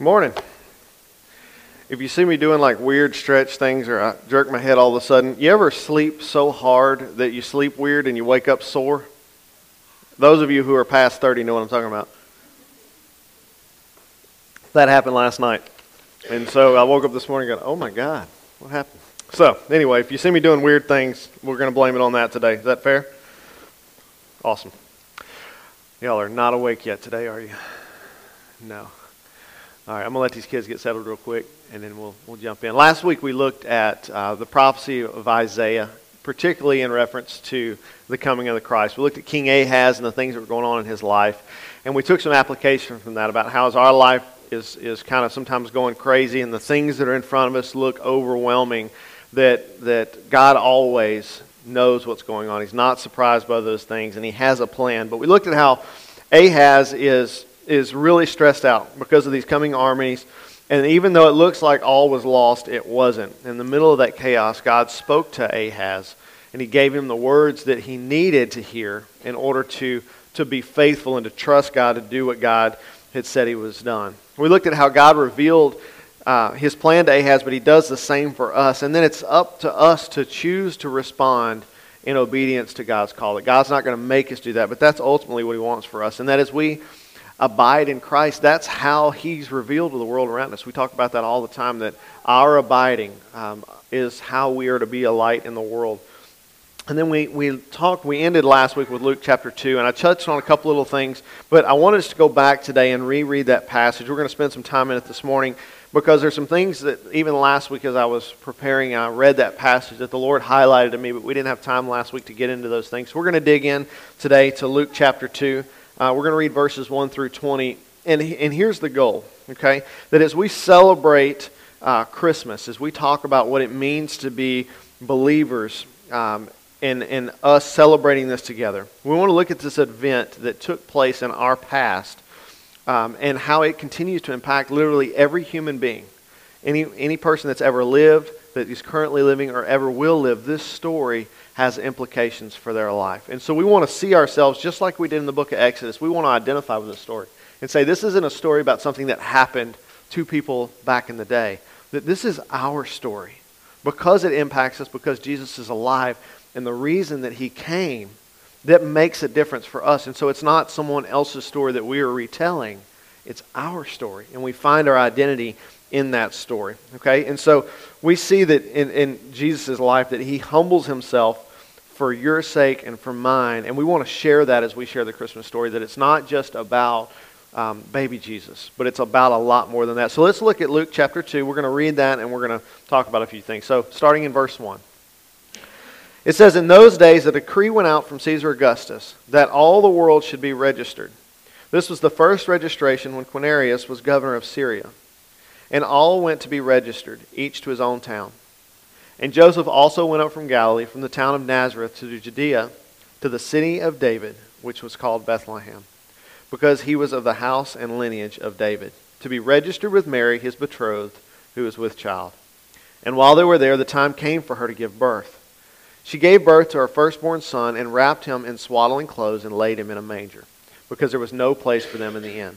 Morning. If you see me doing like weird stretch things or I jerk my head all of a sudden, you ever sleep so hard that you sleep weird and you wake up sore? Those of you who are past 30 know what I'm talking about. That happened last night. And so I woke up this morning and go, oh my God, what happened? So, anyway, if you see me doing weird things, we're going to blame it on that today. Is that fair? Awesome. Y'all are not awake yet today, are you? No. All right, I'm going to let these kids get settled real quick, and then we'll, we'll jump in. Last week we looked at uh, the prophecy of Isaiah, particularly in reference to the coming of the Christ. We looked at King Ahaz and the things that were going on in his life, and we took some application from that about how our life is, is kind of sometimes going crazy, and the things that are in front of us look overwhelming, that, that God always knows what's going on. He's not surprised by those things, and He has a plan. But we looked at how Ahaz is is really stressed out because of these coming armies. And even though it looks like all was lost, it wasn't. In the middle of that chaos, God spoke to Ahaz and he gave him the words that he needed to hear in order to, to be faithful and to trust God to do what God had said he was done. We looked at how God revealed uh, his plan to Ahaz, but he does the same for us. And then it's up to us to choose to respond in obedience to God's call. That God's not going to make us do that, but that's ultimately what he wants for us. And that is we abide in Christ, that's how He's revealed to the world around us. We talk about that all the time, that our abiding um, is how we are to be a light in the world. And then we, we talked, we ended last week with Luke chapter 2, and I touched on a couple little things, but I wanted us to go back today and reread that passage. We're going to spend some time in it this morning because there's some things that even last week as I was preparing, I read that passage that the Lord highlighted to me, but we didn't have time last week to get into those things. So we're going to dig in today to Luke chapter 2. Uh, we're going to read verses 1 through 20. And, and here's the goal, okay? That as we celebrate uh, Christmas, as we talk about what it means to be believers um, and, and us celebrating this together, we want to look at this event that took place in our past um, and how it continues to impact literally every human being. Any, any person that's ever lived, that is currently living, or ever will live, this story has implications for their life. And so we want to see ourselves just like we did in the book of Exodus. We want to identify with this story and say this isn't a story about something that happened to people back in the day. That this is our story because it impacts us because Jesus is alive and the reason that he came that makes a difference for us. And so it's not someone else's story that we are retelling. It's our story and we find our identity in that story. Okay? And so we see that in, in Jesus' life that he humbles himself for your sake and for mine. And we want to share that as we share the Christmas story, that it's not just about um, baby Jesus, but it's about a lot more than that. So let's look at Luke chapter 2. We're going to read that and we're going to talk about a few things. So starting in verse 1. It says, In those days a decree went out from Caesar Augustus that all the world should be registered. This was the first registration when Quirinius was governor of Syria. And all went to be registered, each to his own town. And Joseph also went up from Galilee, from the town of Nazareth to Judea, to the city of David, which was called Bethlehem, because he was of the house and lineage of David, to be registered with Mary, his betrothed, who was with child. And while they were there, the time came for her to give birth. She gave birth to her firstborn son and wrapped him in swaddling clothes and laid him in a manger, because there was no place for them in the inn.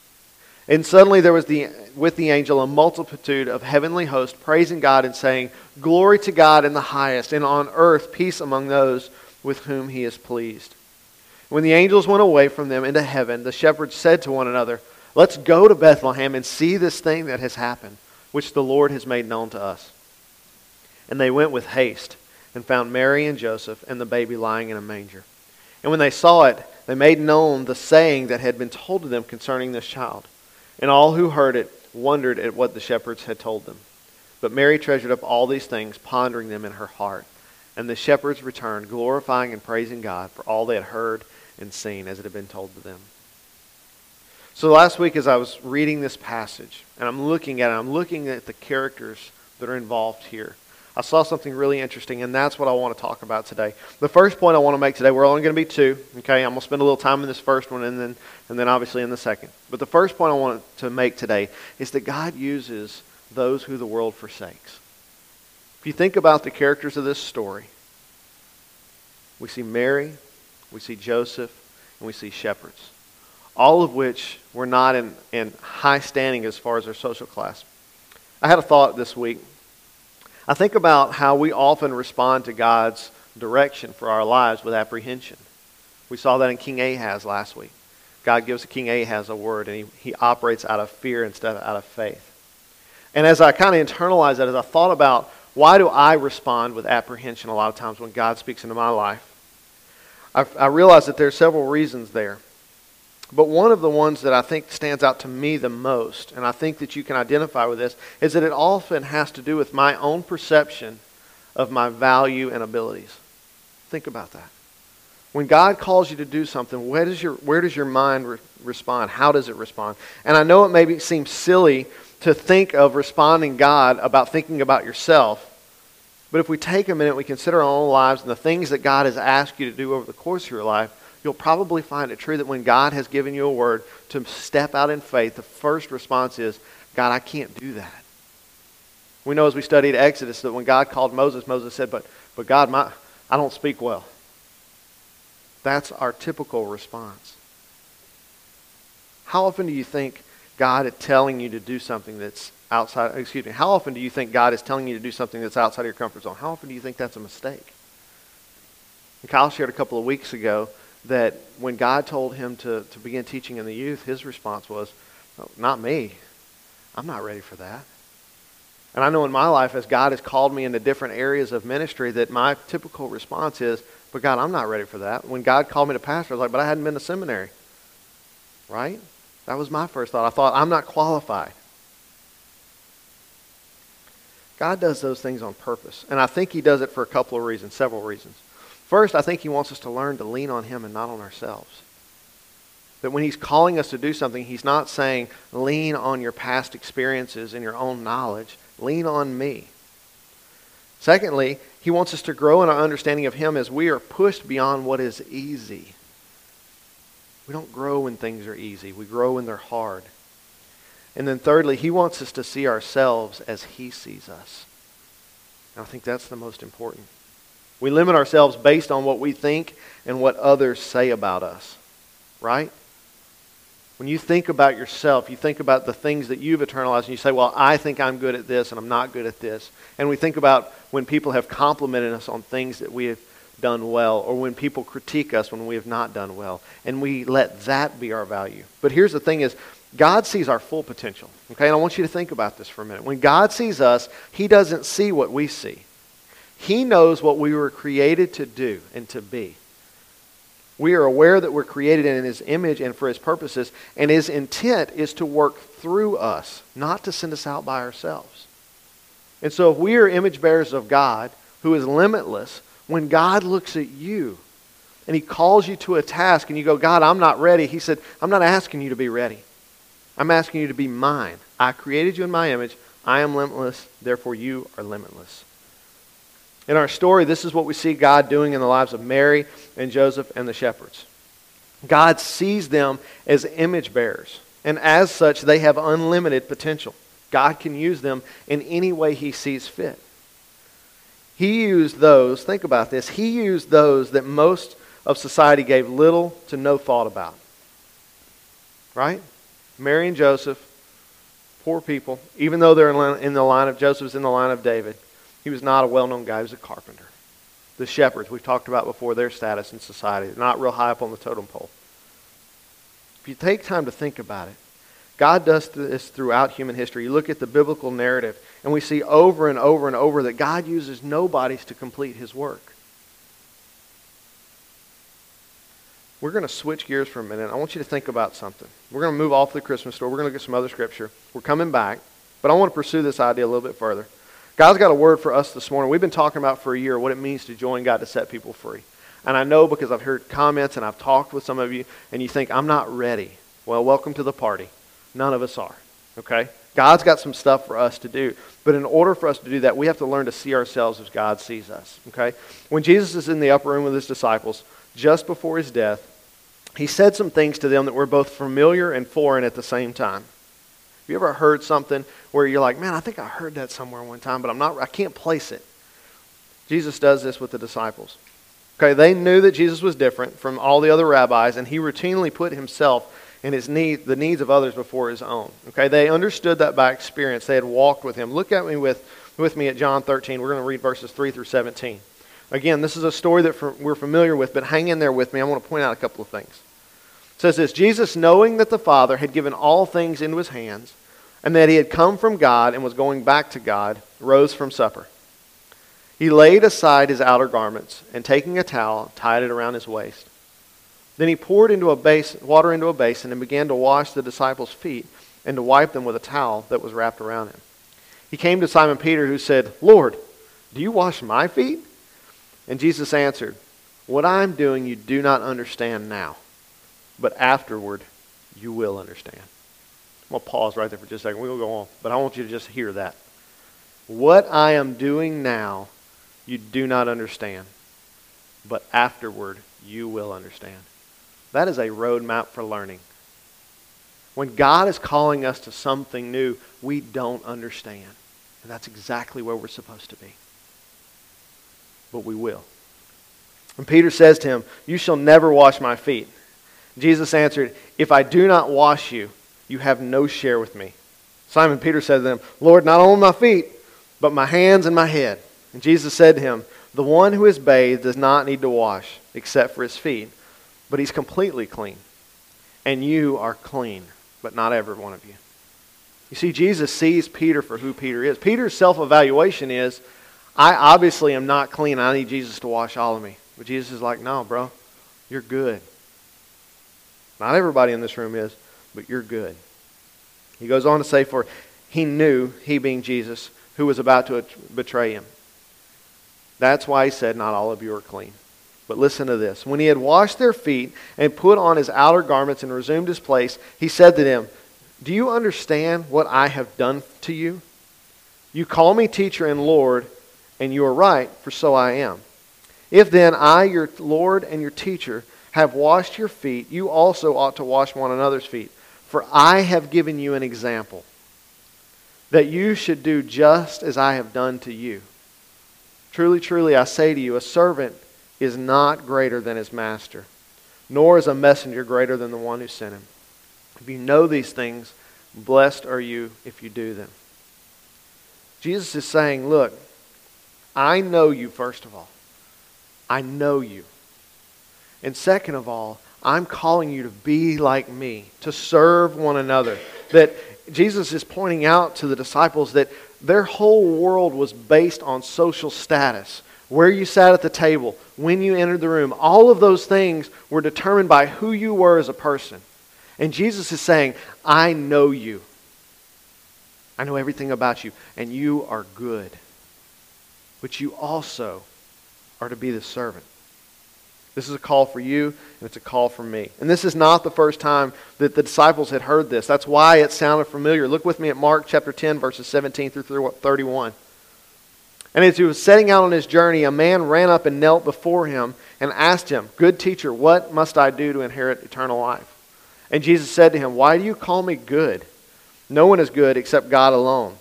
And suddenly there was the, with the angel a multitude of heavenly hosts praising God and saying, Glory to God in the highest, and on earth peace among those with whom he is pleased. When the angels went away from them into heaven, the shepherds said to one another, Let's go to Bethlehem and see this thing that has happened, which the Lord has made known to us. And they went with haste and found Mary and Joseph and the baby lying in a manger. And when they saw it, they made known the saying that had been told to them concerning this child. And all who heard it wondered at what the shepherds had told them. But Mary treasured up all these things, pondering them in her heart. And the shepherds returned, glorifying and praising God for all they had heard and seen as it had been told to them. So last week, as I was reading this passage, and I'm looking at it, I'm looking at the characters that are involved here. I saw something really interesting, and that's what I want to talk about today. The first point I want to make today, we're only going to be two. Okay, I'm going to spend a little time in this first one, and then and then obviously in the second. But the first point I want to make today is that God uses those who the world forsakes. If you think about the characters of this story, we see Mary, we see Joseph, and we see shepherds, all of which were not in, in high standing as far as their social class. I had a thought this week I think about how we often respond to God's direction for our lives with apprehension. We saw that in King Ahaz last week. God gives King Ahaz a word, and he, he operates out of fear instead of out of faith. And as I kind of internalized that, as I thought about why do I respond with apprehension a lot of times when God speaks into my life, I, I realized that there are several reasons there. But one of the ones that I think stands out to me the most, and I think that you can identify with this, is that it often has to do with my own perception of my value and abilities. Think about that. When God calls you to do something, where does your, where does your mind re- respond? How does it respond? And I know it maybe seems silly to think of responding God about thinking about yourself, but if we take a minute, we consider our own lives and the things that God has asked you to do over the course of your life, you'll probably find it true that when God has given you a word to step out in faith, the first response is, God, I can't do that. We know as we studied Exodus that when God called Moses, Moses said, But, but God, my, I don't speak well. That's our typical response. How often do you think God is telling you to do something that's outside, excuse me, how often do you think God is telling you to do something that's outside of your comfort zone? How often do you think that's a mistake? And Kyle shared a couple of weeks ago that when God told him to, to begin teaching in the youth, his response was, oh, Not me. I'm not ready for that. And I know in my life, as God has called me into different areas of ministry, that my typical response is, But God, I'm not ready for that. When God called me to pastor, I was like, But I hadn't been to seminary. Right? That was my first thought. I thought, I'm not qualified. God does those things on purpose. And I think He does it for a couple of reasons, several reasons. First, I think He wants us to learn to lean on Him and not on ourselves. That when He's calling us to do something, He's not saying, lean on your past experiences and your own knowledge. Lean on me. Secondly, He wants us to grow in our understanding of Him as we are pushed beyond what is easy. We don't grow when things are easy, we grow when they're hard. And then thirdly, He wants us to see ourselves as He sees us. And I think that's the most important. We limit ourselves based on what we think and what others say about us, right? When you think about yourself, you think about the things that you've internalized, and you say, Well, I think I'm good at this, and I'm not good at this. And we think about when people have complimented us on things that we have done well, or when people critique us when we have not done well. And we let that be our value. But here's the thing is, God sees our full potential. Okay, and I want you to think about this for a minute. When God sees us, He doesn't see what we see. He knows what we were created to do and to be. We are aware that we're created in His image and for His purposes, and His intent is to work through us, not to send us out by ourselves. And so, if we are image bearers of God, who is limitless, when God looks at you and He calls you to a task and you go, God, I'm not ready, He said, I'm not asking you to be ready. I'm asking you to be mine. I created you in my image. I am limitless, therefore, you are limitless. In our story, this is what we see God doing in the lives of Mary and Joseph and the shepherds. God sees them as image bearers, and as such, they have unlimited potential. God can use them in any way He sees fit. He used those, think about this, He used those that most of society gave little to no thought about. Right? Mary and Joseph, poor people, even though they're in the line of Joseph's in the line of David. He was not a well known guy, he was a carpenter. The shepherds, we've talked about before their status in society, not real high up on the totem pole. If you take time to think about it, God does this throughout human history. You look at the biblical narrative, and we see over and over and over that God uses nobodies to complete his work. We're going to switch gears for a minute. I want you to think about something. We're going to move off the Christmas story. We're going to look at some other scripture. We're coming back, but I want to pursue this idea a little bit further. God's got a word for us this morning. We've been talking about for a year what it means to join God to set people free. And I know because I've heard comments and I've talked with some of you, and you think, I'm not ready. Well, welcome to the party. None of us are. Okay? God's got some stuff for us to do. But in order for us to do that, we have to learn to see ourselves as God sees us. Okay? When Jesus is in the upper room with his disciples, just before his death, he said some things to them that were both familiar and foreign at the same time. Have you ever heard something where you're like, man, I think I heard that somewhere one time, but I'm not, I can't place it? Jesus does this with the disciples. Okay, they knew that Jesus was different from all the other rabbis, and he routinely put himself and his need, the needs of others before his own. Okay, they understood that by experience. They had walked with him. Look at me with, with me at John 13. We're going to read verses 3 through 17. Again, this is a story that we're familiar with, but hang in there with me. I want to point out a couple of things. Says this Jesus, knowing that the Father had given all things into his hands, and that he had come from God and was going back to God, rose from supper. He laid aside his outer garments, and taking a towel, tied it around his waist. Then he poured into a basin, water into a basin and began to wash the disciples' feet and to wipe them with a towel that was wrapped around him. He came to Simon Peter, who said, Lord, do you wash my feet? And Jesus answered, What I'm doing you do not understand now, but afterward you will understand. I'm going to pause right there for just a second. We'll go on, but I want you to just hear that. What I am doing now you do not understand, but afterward you will understand. That is a roadmap for learning. When God is calling us to something new, we don't understand. And that's exactly where we're supposed to be. But we will. And Peter says to him, You shall never wash my feet. Jesus answered, If I do not wash you, you have no share with me. Simon Peter said to them, Lord, not only my feet, but my hands and my head. And Jesus said to him, The one who is bathed does not need to wash, except for his feet but he's completely clean. And you are clean, but not every one of you. You see, Jesus sees Peter for who Peter is. Peter's self evaluation is, I obviously am not clean. I need Jesus to wash all of me. But Jesus is like, no, bro, you're good. Not everybody in this room is, but you're good. He goes on to say, for he knew, he being Jesus, who was about to betray him. That's why he said, not all of you are clean. But listen to this. When he had washed their feet and put on his outer garments and resumed his place, he said to them, Do you understand what I have done to you? You call me teacher and Lord, and you are right, for so I am. If then I, your Lord and your teacher, have washed your feet, you also ought to wash one another's feet. For I have given you an example, that you should do just as I have done to you. Truly, truly, I say to you, a servant is not greater than his master, nor is a messenger greater than the one who sent him. If you know these things, blessed are you if you do them. Jesus is saying, Look, I know you, first of all. I know you. And second of all, I'm calling you to be like me, to serve one another. That Jesus is pointing out to the disciples that their whole world was based on social status where you sat at the table, when you entered the room, all of those things were determined by who you were as a person. And Jesus is saying, I know you. I know everything about you, and you are good. But you also are to be the servant. This is a call for you, and it's a call for me. And this is not the first time that the disciples had heard this. That's why it sounded familiar. Look with me at Mark chapter 10, verses 17 through 31. And as he was setting out on his journey, a man ran up and knelt before him and asked him, Good teacher, what must I do to inherit eternal life? And Jesus said to him, Why do you call me good? No one is good except God alone.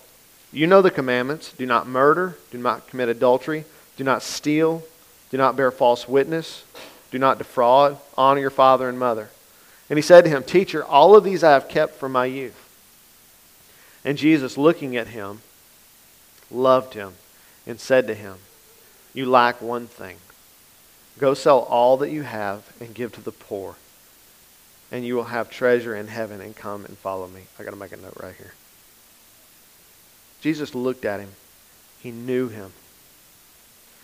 You know the commandments do not murder, do not commit adultery, do not steal, do not bear false witness, do not defraud, honor your father and mother. And he said to him, Teacher, all of these I have kept from my youth. And Jesus, looking at him, loved him and said to him, You lack one thing. Go sell all that you have and give to the poor, and you will have treasure in heaven, and come and follow me. I got to make a note right here. Jesus looked at him. He knew him.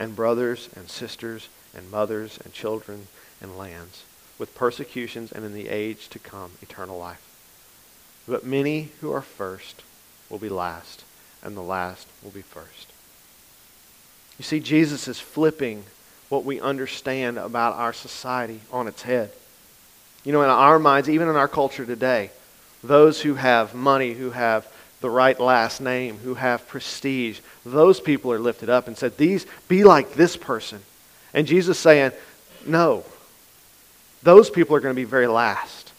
and brothers and sisters and mothers and children and lands, with persecutions and in the age to come eternal life. But many who are first will be last, and the last will be first. You see, Jesus is flipping what we understand about our society on its head. You know, in our minds, even in our culture today, those who have money, who have the right last name, who have prestige, those people are lifted up and said, These be like this person. And Jesus saying, No. Those people are going to be very last.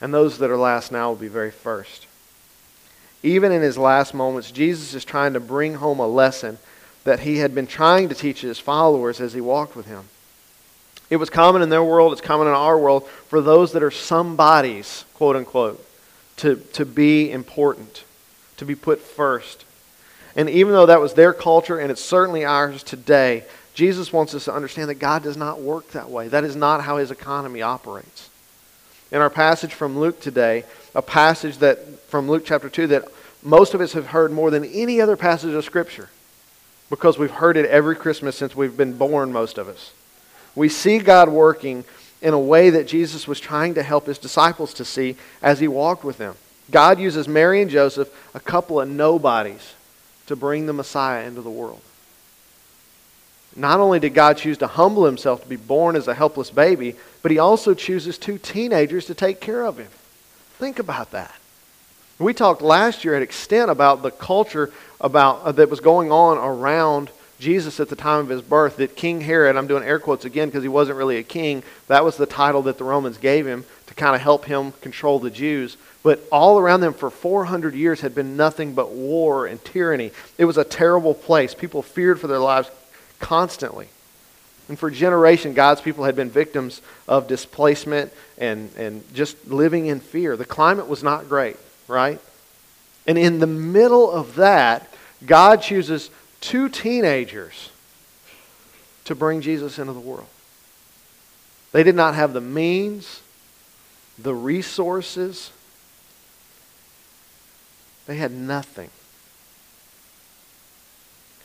And those that are last now will be very first. Even in his last moments, Jesus is trying to bring home a lesson that he had been trying to teach his followers as he walked with him. It was common in their world, it's common in our world, for those that are somebodies, quote unquote, to, to be important, to be put first. And even though that was their culture and it's certainly ours today, Jesus wants us to understand that God does not work that way. That is not how his economy operates. In our passage from Luke today, a passage that from Luke chapter 2 that most of us have heard more than any other passage of Scripture because we've heard it every Christmas since we've been born, most of us. We see God working in a way that Jesus was trying to help his disciples to see as he walked with them. God uses Mary and Joseph, a couple of nobodies, to bring the Messiah into the world. Not only did God choose to humble himself to be born as a helpless baby, but he also chooses two teenagers to take care of him. Think about that. We talked last year at extent about the culture about uh, that was going on around Jesus at the time of his birth that King Herod, I'm doing air quotes again because he wasn't really a king, that was the title that the Romans gave him to kind of help him control the Jews. But all around them for 400 years had been nothing but war and tyranny. It was a terrible place. People feared for their lives constantly. And for generations, God's people had been victims of displacement and, and just living in fear. The climate was not great, right? And in the middle of that, God chooses two teenagers to bring Jesus into the world. They did not have the means, the resources, they had nothing.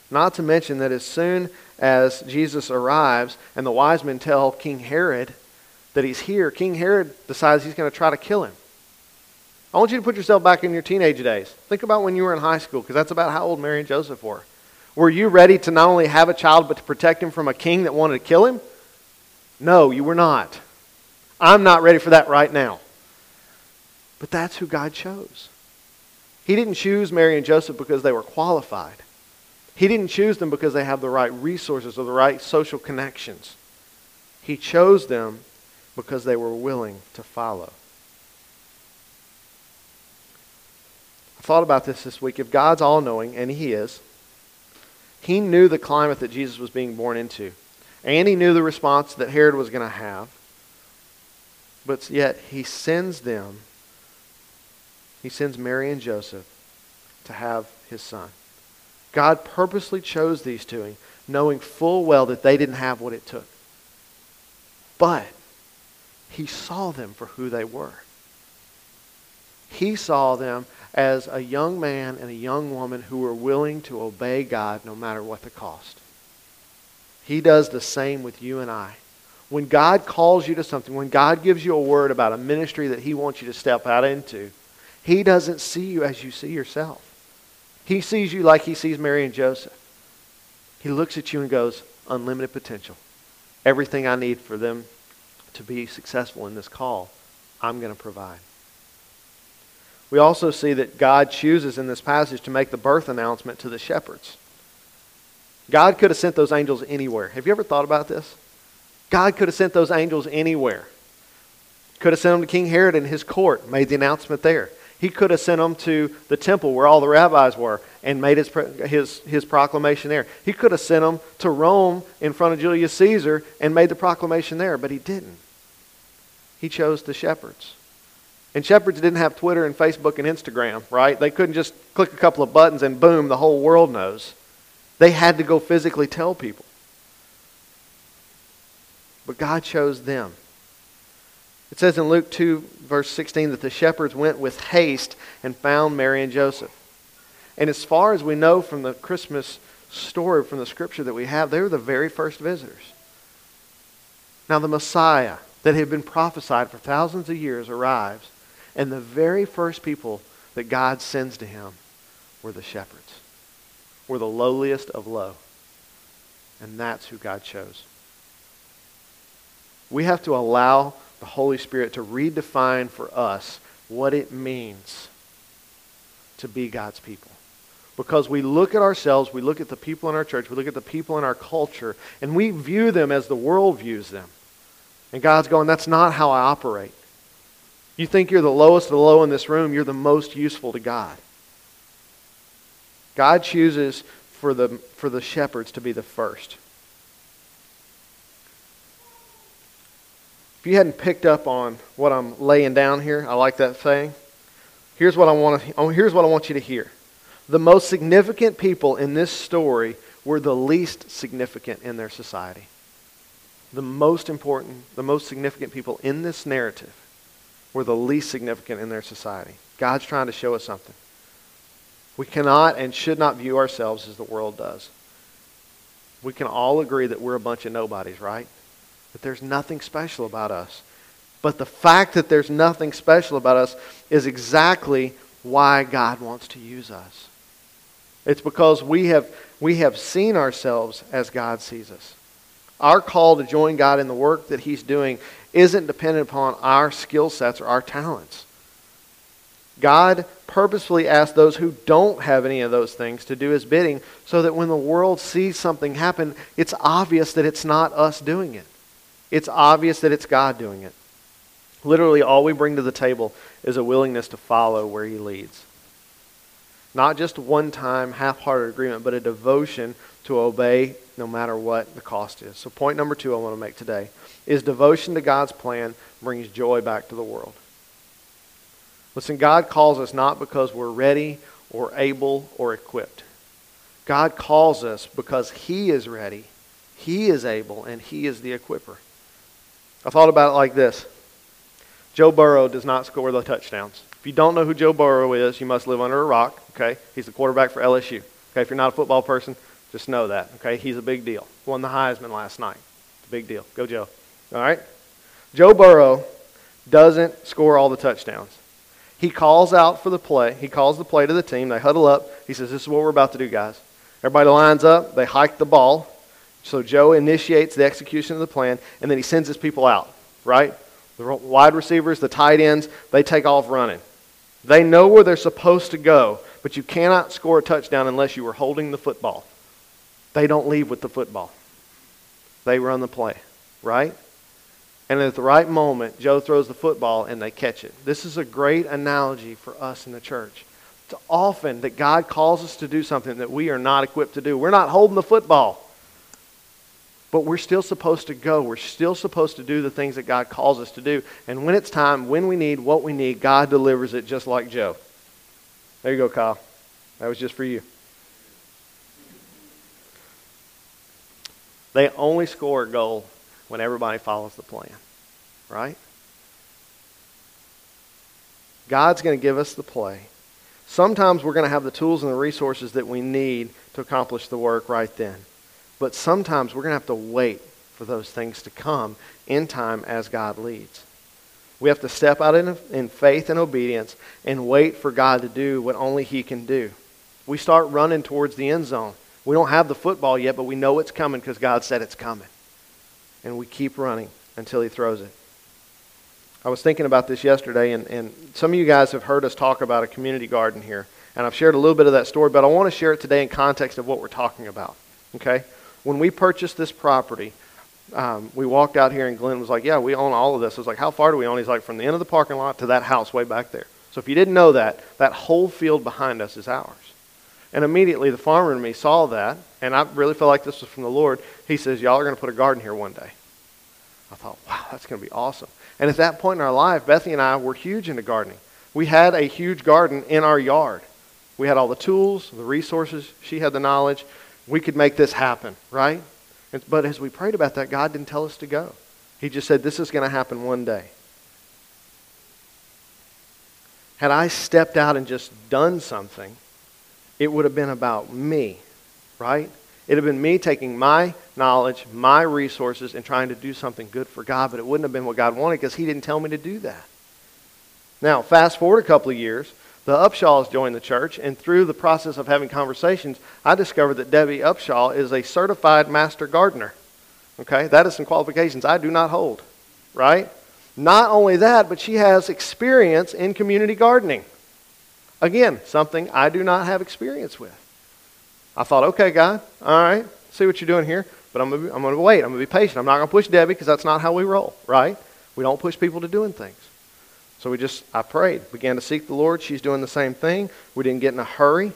Not to mention that as soon as Jesus arrives and the wise men tell King Herod that he's here, King Herod decides he's going to try to kill him. I want you to put yourself back in your teenage days. Think about when you were in high school, because that's about how old Mary and Joseph were. Were you ready to not only have a child, but to protect him from a king that wanted to kill him? No, you were not. I'm not ready for that right now. But that's who God chose. He didn't choose Mary and Joseph because they were qualified. He didn't choose them because they have the right resources or the right social connections. He chose them because they were willing to follow. I thought about this this week. If God's all knowing, and He is, He knew the climate that Jesus was being born into. And He knew the response that Herod was going to have. But yet, He sends them, He sends Mary and Joseph to have His son. God purposely chose these two, knowing full well that they didn't have what it took. But he saw them for who they were. He saw them as a young man and a young woman who were willing to obey God no matter what the cost. He does the same with you and I. When God calls you to something, when God gives you a word about a ministry that He wants you to step out into, He doesn't see you as you see yourself. He sees you like he sees Mary and Joseph. He looks at you and goes, unlimited potential. Everything I need for them to be successful in this call, I'm going to provide. We also see that God chooses in this passage to make the birth announcement to the shepherds. God could have sent those angels anywhere. Have you ever thought about this? God could have sent those angels anywhere. Could have sent them to King Herod in his court, made the announcement there. He could have sent them to the temple where all the rabbis were and made his, his, his proclamation there. He could have sent them to Rome in front of Julius Caesar and made the proclamation there, but he didn't. He chose the shepherds. And shepherds didn't have Twitter and Facebook and Instagram, right? They couldn't just click a couple of buttons and boom, the whole world knows. They had to go physically tell people. But God chose them. It says in Luke 2, verse 16, that the shepherds went with haste and found Mary and Joseph. And as far as we know from the Christmas story, from the scripture that we have, they were the very first visitors. Now, the Messiah that had been prophesied for thousands of years arrives, and the very first people that God sends to him were the shepherds, were the lowliest of low. And that's who God chose. We have to allow the Holy Spirit to redefine for us what it means to be God's people. Because we look at ourselves, we look at the people in our church, we look at the people in our culture, and we view them as the world views them. And God's going, that's not how I operate. You think you're the lowest of the low in this room, you're the most useful to God. God chooses for the, for the shepherds to be the first. If you hadn't picked up on what I'm laying down here, I like that saying. Here's what I want to, oh, here's what I want you to hear. The most significant people in this story were the least significant in their society. The most important, the most significant people in this narrative were the least significant in their society. God's trying to show us something. We cannot and should not view ourselves as the world does. We can all agree that we're a bunch of nobodies, right? That there's nothing special about us. But the fact that there's nothing special about us is exactly why God wants to use us. It's because we have, we have seen ourselves as God sees us. Our call to join God in the work that He's doing isn't dependent upon our skill sets or our talents. God purposefully asks those who don't have any of those things to do His bidding so that when the world sees something happen, it's obvious that it's not us doing it it's obvious that it's God doing it. Literally, all we bring to the table is a willingness to follow where He leads. Not just one time, half hearted agreement, but a devotion to obey no matter what the cost is. So, point number two I want to make today is devotion to God's plan brings joy back to the world. Listen, God calls us not because we're ready or able or equipped. God calls us because He is ready, He is able, and He is the equiper. I thought about it like this Joe Burrow does not score the touchdowns. If you don't know who Joe Burrow is, you must live under a rock, okay? He's the quarterback for LSU. Okay, if you're not a football person, just know that, okay? He's a big deal. Won the Heisman last night. It's a big deal. Go, Joe. All right? Joe Burrow doesn't score all the touchdowns. He calls out for the play. He calls the play to the team. They huddle up. He says, This is what we're about to do, guys. Everybody lines up. They hike the ball. So Joe initiates the execution of the plan, and then he sends his people out, right? The wide receivers, the tight ends, they take off running. They know where they're supposed to go, but you cannot score a touchdown unless you are holding the football. They don't leave with the football. They run the play, right? And at the right moment, Joe throws the football and they catch it. This is a great analogy for us in the church. It's often that God calls us to do something that we are not equipped to do. We're not holding the football. But we're still supposed to go. We're still supposed to do the things that God calls us to do. And when it's time, when we need what we need, God delivers it just like Joe. There you go, Kyle. That was just for you. They only score a goal when everybody follows the plan, right? God's going to give us the play. Sometimes we're going to have the tools and the resources that we need to accomplish the work right then. But sometimes we're going to have to wait for those things to come in time as God leads. We have to step out in, in faith and obedience and wait for God to do what only He can do. We start running towards the end zone. We don't have the football yet, but we know it's coming because God said it's coming. And we keep running until He throws it. I was thinking about this yesterday, and, and some of you guys have heard us talk about a community garden here. And I've shared a little bit of that story, but I want to share it today in context of what we're talking about. Okay? When we purchased this property, um, we walked out here and Glenn was like, Yeah, we own all of this. I was like, How far do we own? He's like, From the end of the parking lot to that house way back there. So if you didn't know that, that whole field behind us is ours. And immediately the farmer in me saw that, and I really felt like this was from the Lord. He says, Y'all are going to put a garden here one day. I thought, wow, that's going to be awesome. And at that point in our life, Bethany and I were huge into gardening. We had a huge garden in our yard. We had all the tools, the resources. She had the knowledge. We could make this happen, right? But as we prayed about that, God didn't tell us to go. He just said, This is going to happen one day. Had I stepped out and just done something, it would have been about me, right? It would have been me taking my knowledge, my resources, and trying to do something good for God, but it wouldn't have been what God wanted because He didn't tell me to do that. Now, fast forward a couple of years, the Upshaws joined the church, and through the process of having conversations, I discovered that Debbie Upshaw is a certified master gardener. Okay, that is some qualifications I do not hold, right? Not only that, but she has experience in community gardening. Again, something I do not have experience with. I thought, okay, God, all right, see what you're doing here, but I'm going to, wait. I'm going to be patient. I'm not going to push Debbie because that's not how we roll, right? We don't push people to doing things. So we just, I prayed, began to seek the Lord. She's doing the same thing. We didn't get in a hurry.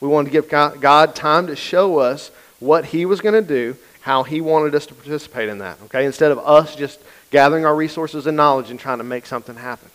We wanted to give God time to show us what He was going to do, how He wanted us to participate in that, okay? Instead of us just gathering our resources and knowledge and trying to make something happen.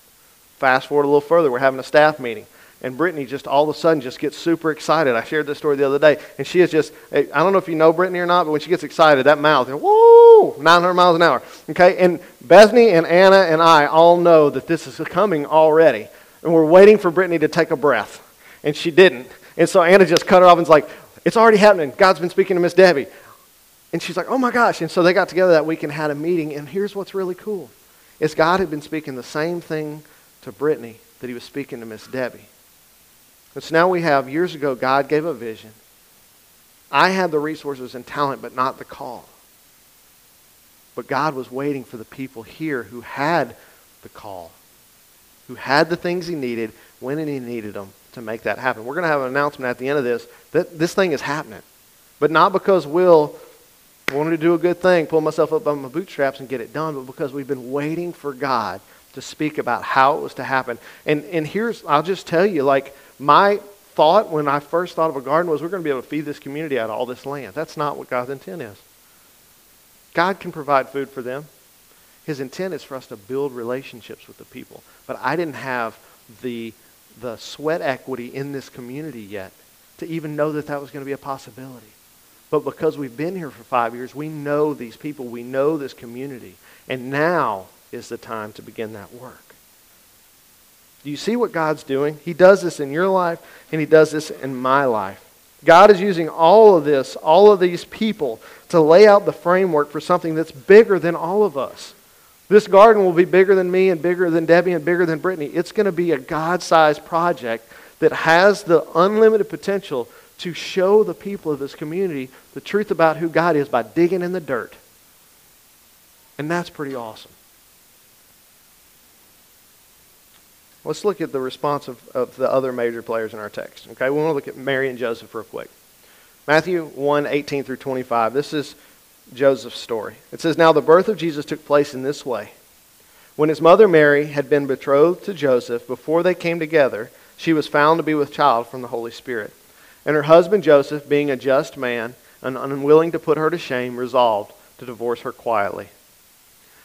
Fast forward a little further, we're having a staff meeting. And Brittany just all of a sudden just gets super excited. I shared this story the other day. And she is just, eh, I don't know if you know Brittany or not, but when she gets excited, that mouth, whoa, 900 miles an hour. Okay? And Bethany and Anna and I all know that this is coming already. And we're waiting for Brittany to take a breath. And she didn't. And so Anna just cut her off and was like, it's already happening. God's been speaking to Miss Debbie. And she's like, oh my gosh. And so they got together that week and had a meeting. And here's what's really cool is God had been speaking the same thing to Brittany that he was speaking to Miss Debbie. So now we have, years ago, God gave a vision. I had the resources and talent, but not the call. But God was waiting for the people here who had the call, who had the things he needed when he needed them to make that happen. We're going to have an announcement at the end of this that this thing is happening. But not because Will wanted to do a good thing, pull myself up by my bootstraps and get it done, but because we've been waiting for God to speak about how it was to happen. And, and here's, I'll just tell you, like, my thought when I first thought of a garden was we're going to be able to feed this community out of all this land. That's not what God's intent is. God can provide food for them. His intent is for us to build relationships with the people. But I didn't have the, the sweat equity in this community yet to even know that that was going to be a possibility. But because we've been here for five years, we know these people, we know this community. And now is the time to begin that work. Do you see what God's doing? He does this in your life, and He does this in my life. God is using all of this, all of these people, to lay out the framework for something that's bigger than all of us. This garden will be bigger than me, and bigger than Debbie, and bigger than Brittany. It's going to be a God sized project that has the unlimited potential to show the people of this community the truth about who God is by digging in the dirt. And that's pretty awesome. Let's look at the response of, of the other major players in our text. Okay, we want to look at Mary and Joseph real quick. Matthew 1 18 through 25. This is Joseph's story. It says, Now the birth of Jesus took place in this way. When his mother Mary had been betrothed to Joseph, before they came together, she was found to be with child from the Holy Spirit. And her husband Joseph, being a just man and unwilling to put her to shame, resolved to divorce her quietly.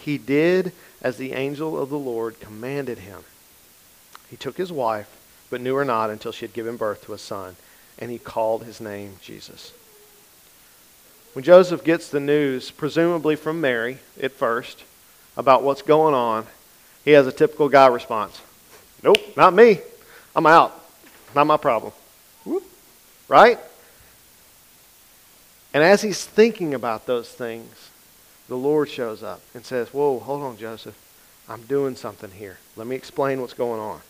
he did as the angel of the Lord commanded him. He took his wife, but knew her not until she had given birth to a son, and he called his name Jesus. When Joseph gets the news, presumably from Mary at first, about what's going on, he has a typical guy response Nope, not me. I'm out. Not my problem. Whoop. Right? And as he's thinking about those things, the Lord shows up and says, Whoa, hold on, Joseph. I'm doing something here. Let me explain what's going on.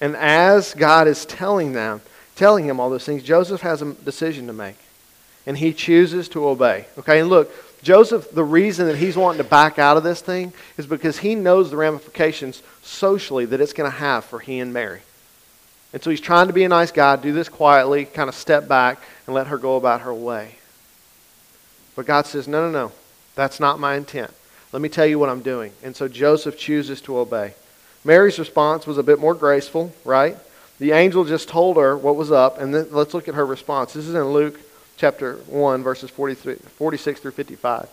And as God is telling them, telling him all those things, Joseph has a decision to make. And he chooses to obey. Okay, and look, Joseph, the reason that he's wanting to back out of this thing is because he knows the ramifications socially that it's going to have for he and Mary. And so he's trying to be a nice guy, do this quietly, kind of step back and let her go about her way. But God says, no, no, no, that's not my intent. Let me tell you what I'm doing. And so Joseph chooses to obey. Mary's response was a bit more graceful, right? The angel just told her what was up, and then let's look at her response. This is in Luke chapter 1, verses 46 through 55.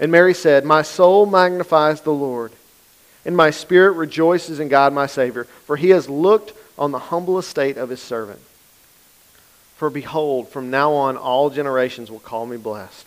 And Mary said, My soul magnifies the Lord, and my spirit rejoices in God my Savior, for he has looked on the humble estate of his servant. For behold, from now on all generations will call me blessed.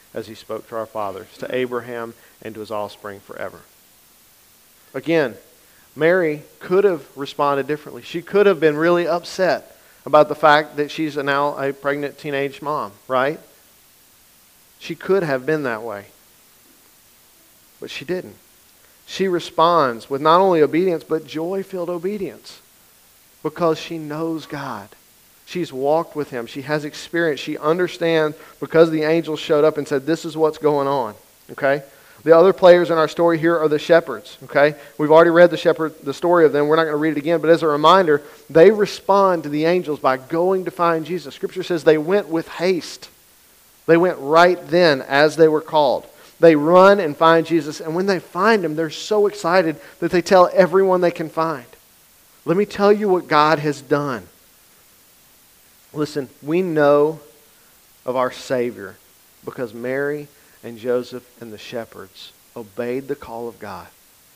as he spoke to our fathers, to Abraham and to his offspring forever. Again, Mary could have responded differently. She could have been really upset about the fact that she's now a pregnant teenage mom, right? She could have been that way. But she didn't. She responds with not only obedience, but joy filled obedience because she knows God. She's walked with Him. She has experience. She understands because the angel showed up and said, This is what's going on. Okay? The other players in our story here are the shepherds. Okay? We've already read the shepherd the story of them. We're not going to read it again, but as a reminder, they respond to the angels by going to find Jesus. Scripture says they went with haste. They went right then as they were called. They run and find Jesus, and when they find him, they're so excited that they tell everyone they can find. Let me tell you what God has done. Listen, we know of our Savior because Mary and Joseph and the shepherds obeyed the call of God.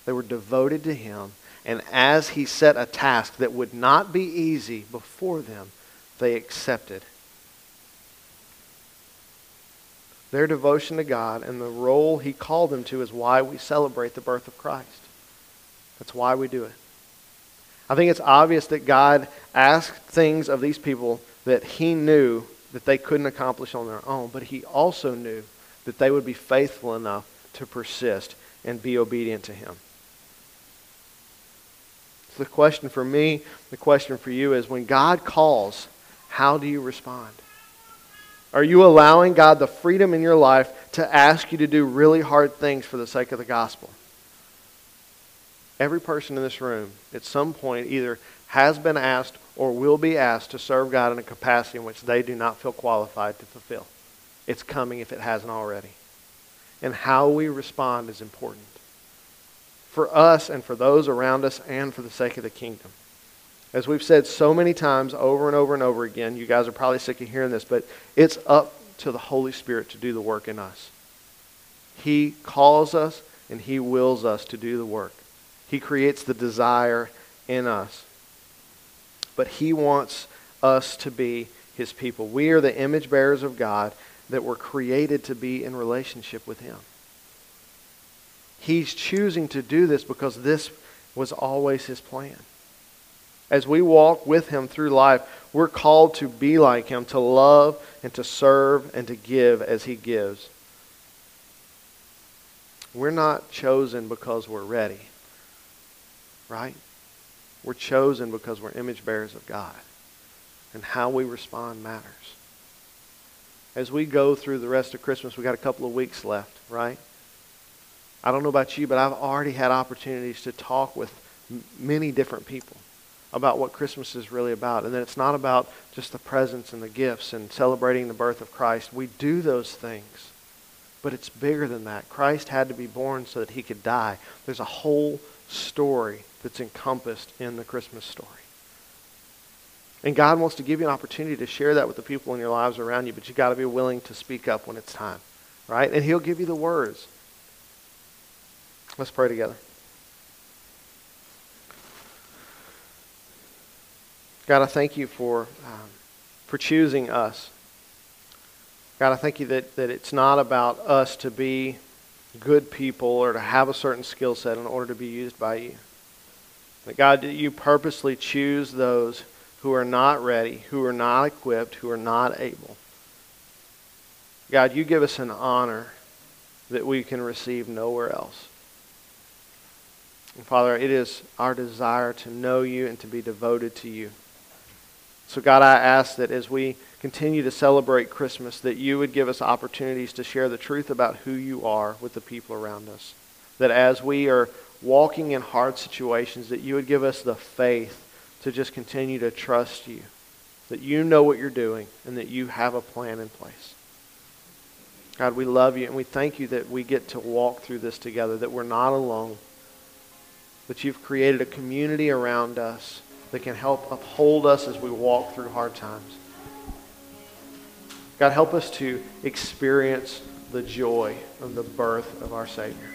They were devoted to Him, and as He set a task that would not be easy before them, they accepted. Their devotion to God and the role He called them to is why we celebrate the birth of Christ. That's why we do it. I think it's obvious that God asked things of these people that He knew that they couldn't accomplish on their own, but He also knew that they would be faithful enough to persist and be obedient to Him. So the question for me, the question for you is when God calls, how do you respond? Are you allowing God the freedom in your life to ask you to do really hard things for the sake of the gospel? Every person in this room at some point either has been asked or will be asked to serve God in a capacity in which they do not feel qualified to fulfill. It's coming if it hasn't already. And how we respond is important for us and for those around us and for the sake of the kingdom. As we've said so many times over and over and over again, you guys are probably sick of hearing this, but it's up to the Holy Spirit to do the work in us. He calls us and He wills us to do the work. He creates the desire in us. But He wants us to be His people. We are the image bearers of God that were created to be in relationship with Him. He's choosing to do this because this was always His plan. As we walk with Him through life, we're called to be like Him, to love and to serve and to give as He gives. We're not chosen because we're ready right? We're chosen because we're image bearers of God. And how we respond matters. As we go through the rest of Christmas, we've got a couple of weeks left, right? I don't know about you, but I've already had opportunities to talk with many different people about what Christmas is really about. And that it's not about just the presents and the gifts and celebrating the birth of Christ. We do those things, but it's bigger than that. Christ had to be born so that he could die. There's a whole story that's encompassed in the Christmas story. And God wants to give you an opportunity to share that with the people in your lives around you, but you've got to be willing to speak up when it's time, right? And He'll give you the words. Let's pray together. God, I thank you for, um, for choosing us. God, I thank you that, that it's not about us to be good people or to have a certain skill set in order to be used by you. That God, you purposely choose those who are not ready, who are not equipped, who are not able. God, you give us an honor that we can receive nowhere else. And Father, it is our desire to know you and to be devoted to you. So, God, I ask that as we continue to celebrate Christmas, that you would give us opportunities to share the truth about who you are with the people around us. That as we are walking in hard situations, that you would give us the faith to just continue to trust you. That you know what you're doing and that you have a plan in place. God, we love you and we thank you that we get to walk through this together, that we're not alone, that you've created a community around us that can help uphold us as we walk through hard times. God, help us to experience the joy of the birth of our Savior.